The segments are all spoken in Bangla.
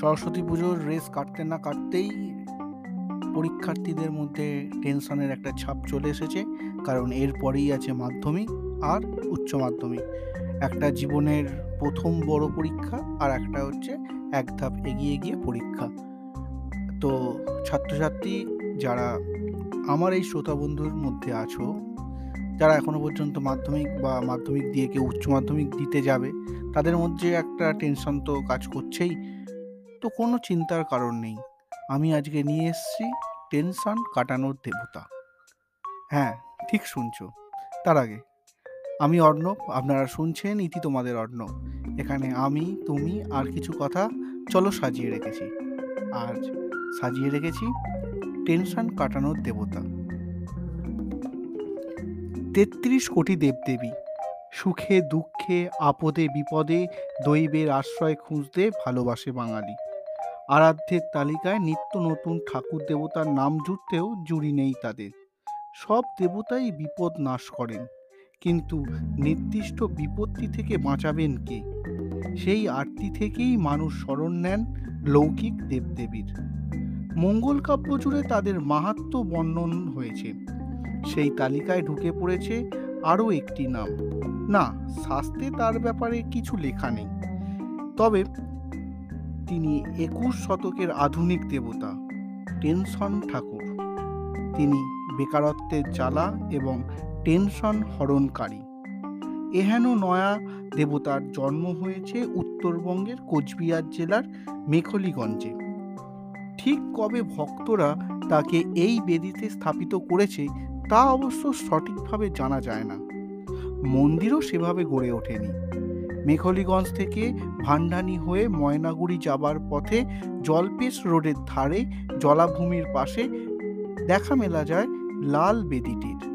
সরস্বতী পুজোর রেস কাটতে না কাটতেই পরীক্ষার্থীদের মধ্যে টেনশনের একটা ছাপ চলে এসেছে, কারণ এরপরেই আছে মাধ্যমিক আর উচ্চ মাধ্যমিক। একটা জীবনের প্রথম বড় পরীক্ষা আর একটা হচ্ছে এক ধাপ এগিয়ে গিয়ে পরীক্ষা। তো ছাত্রছাত্রী যারা আমার এই শ্রোতা বন্ধুর মধ্যে আছো, যারা এখনও পর্যন্ত মাধ্যমিক বা মাধ্যমিক দিয়ে কেউ উচ্চ মাধ্যমিক দিতে যাবে, তাদের মধ্যে একটা টেনশন তো কাজ করছেই। তো কোনো চিন্তার কারণ নেই। আমি আজকে নিয়ে এসেছি টেনশন কাটানোর দেবতা। হ্যাঁ ঠিক শুনছো। তার আগে, আমি অর্ণব, আপনারা শুনছেন ইতি তোমাদের অর্ণব। এখানে আমি, তুমি আর কিছু কথা চলো সাজিয়ে রেখেছি। আজ সাজিয়ে রেখেছি টেনশন কাটানোর দেবতা। তেত্রিশ কোটি দেবদেবী, সুখে, দুঃখে, আপদে, বিপদে, দৈবের আশ্রয় খুঁজতে ভালোবাসে বাঙালি। আরাধ্যের তালিকায় নিত্য নতুন ঠাকুর দেবতার নাম জুড়তেও জুড়ি নেই তাদের। সব দেবতাই বিপদ নাশ করেন, কিন্তু নির্দিষ্ট বিপত্তি থেকে বাঁচাবেন কে? সেই আরতি থেকেই মানুষ স্মরণ নেন লৌকিক দেবদেবীর। মঙ্গল কাব্য জুড়ে তাদের মাহাত্ম বর্ণন হয়েছে। সেই তালিকায় ঢুকে পড়েছে আরও একটি নাম। না শাস্তে তার ব্যাপারে কিছু লেখা নেই। তবে তিনি একুশ শতকের আধুনিক দেবতা, টেনশন ঠাকুর। তিনি বেকারত্বের জ্বালা এবং টেনশন হরণকারী। এহেন নয়া দেবতার জন্ম হয়েছে উত্তরবঙ্গের কোচবিহার জেলার মেখলিগঞ্জে। ঠিক কবে ভক্তরা তাকে এই বেদিতে স্থাপিত করেছে তা অবশ্য সঠিকভাবে জানা যায় না। মন্দিরও সেভাবে গড়ে ওঠেনি। মেখলিগঞ্জ থেকে ভান্ডানি হয়ে ময়নাগুড়ি যাবার পথে জলপেশ রোডের ধারে জলাভূমির পাশে দেখা মেলা যায় লাল বেদিটির।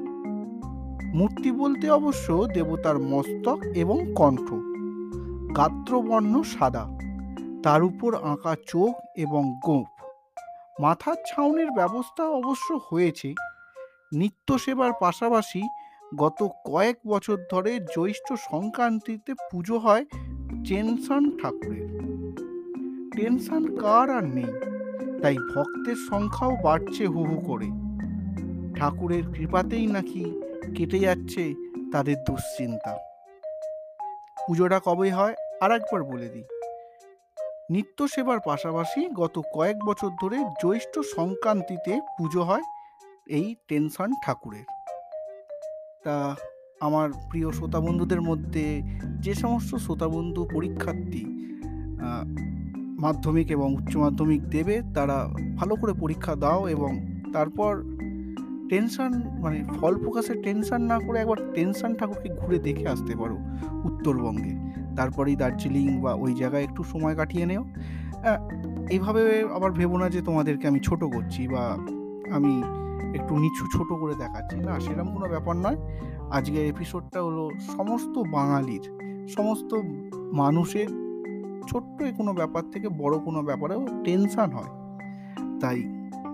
মূর্তি বলতে অবশ্য দেবতার মস্তক এবং কণ্ঠ। গাত্রবর্ণ সাদা। তার উপর আঁকা চোখ এবং গোঁফ। মাথার ছাউনির ব্যবস্থা অবশ্য হয়েছে। নিত্য সেবার পাশাপাশি গত কয়েক বছর ধরে জ্যৈষ্ঠ সংক্রান্তিতে পুজো হয় টেনশন ঠাকুরের। টেনশন কার আর নেই? তাই ভক্তের সংখ্যাও বাড়ছে হু হু করে। ঠাকুরের কৃপাতেই নাকি কেটে যাচ্ছে তাদের দুশ্চিন্তা। পুজোটা কবে হয় আর একবার বলে দিই। নিত্য সেবার পাশাপাশি গত কয়েক বছর ধরে জ্যৈষ্ঠ সংক্রান্তিতে পুজো হয় এই টেনশন ঠাকুরের। তা আমার প্রিয় শ্রোতা বন্ধুদের মধ্যে যে সমস্ত শ্রোতা বন্ধু পরীক্ষার্থী মাধ্যমিক এবং উচ্চ মাধ্যমিক দেবে, তারা ভালো করে পরীক্ষা দাও এবং তারপর টেনশন মানে ফল প্রকাশের টেনশান না করে একবার টেনশন ঠাকুরকে ঘুরে দেখে আসতে পারো উত্তরবঙ্গে। তারপরেই দার্জিলিং বা ওই জায়গায় একটু সময় কাটিয়ে নেও। এইভাবে আবার ভেবো না যে তোমাদেরকে আমি ছোট করছি বা আমি একটু নিচু ছোট করে দেখাচ্ছি। না সেরকম কোনো ব্যাপার নয়। আজকের এপিসোডটা হলো সমস্ত বাঙালির, সমস্ত মানুষের ছোট্ট কোনো ব্যাপার থেকে বড় কোনো ব্যাপারেও টেনশান হয়। তাই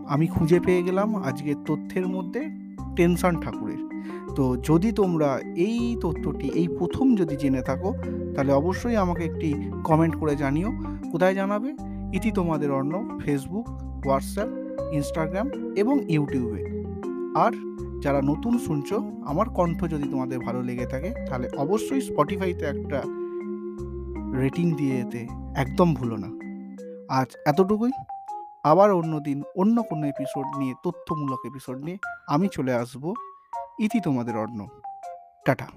আমি খুঁজে পেয়ে গেলাম আজকের তথ্যের মধ্যে টেনশন ঠাকুরের। তো যদি তোমরা এই তথ্যটি, এই প্রথম যদি জেনে থাকো, তাহলে অবশ্যই আমাকে একটি কমেন্ট করে জানিও। কোথায় জানাবে? ইতি তোমাদের অন্য ফেসবুক হোয়াটসঅ্যাপ ইনস্টাগ্রাম এবং ইউটিউবে আর যারা নতুন শুনছো, আমার কণ্ঠ যদি তোমাদের ভালো লেগে থাকে, তাহলে অবশ্যই স্পটিফাইতে একটা রেটিং দিয়ে যেতে একদম ভুলো না। আজ এতটুকুই। আবার অন্য দিন অন্য কোনো এপিসোড নিয়ে, তথ্যমূলক এপিসোড নিয়ে আমি চলে আসব। ইতি তোমাদের অর্ণ টাটা।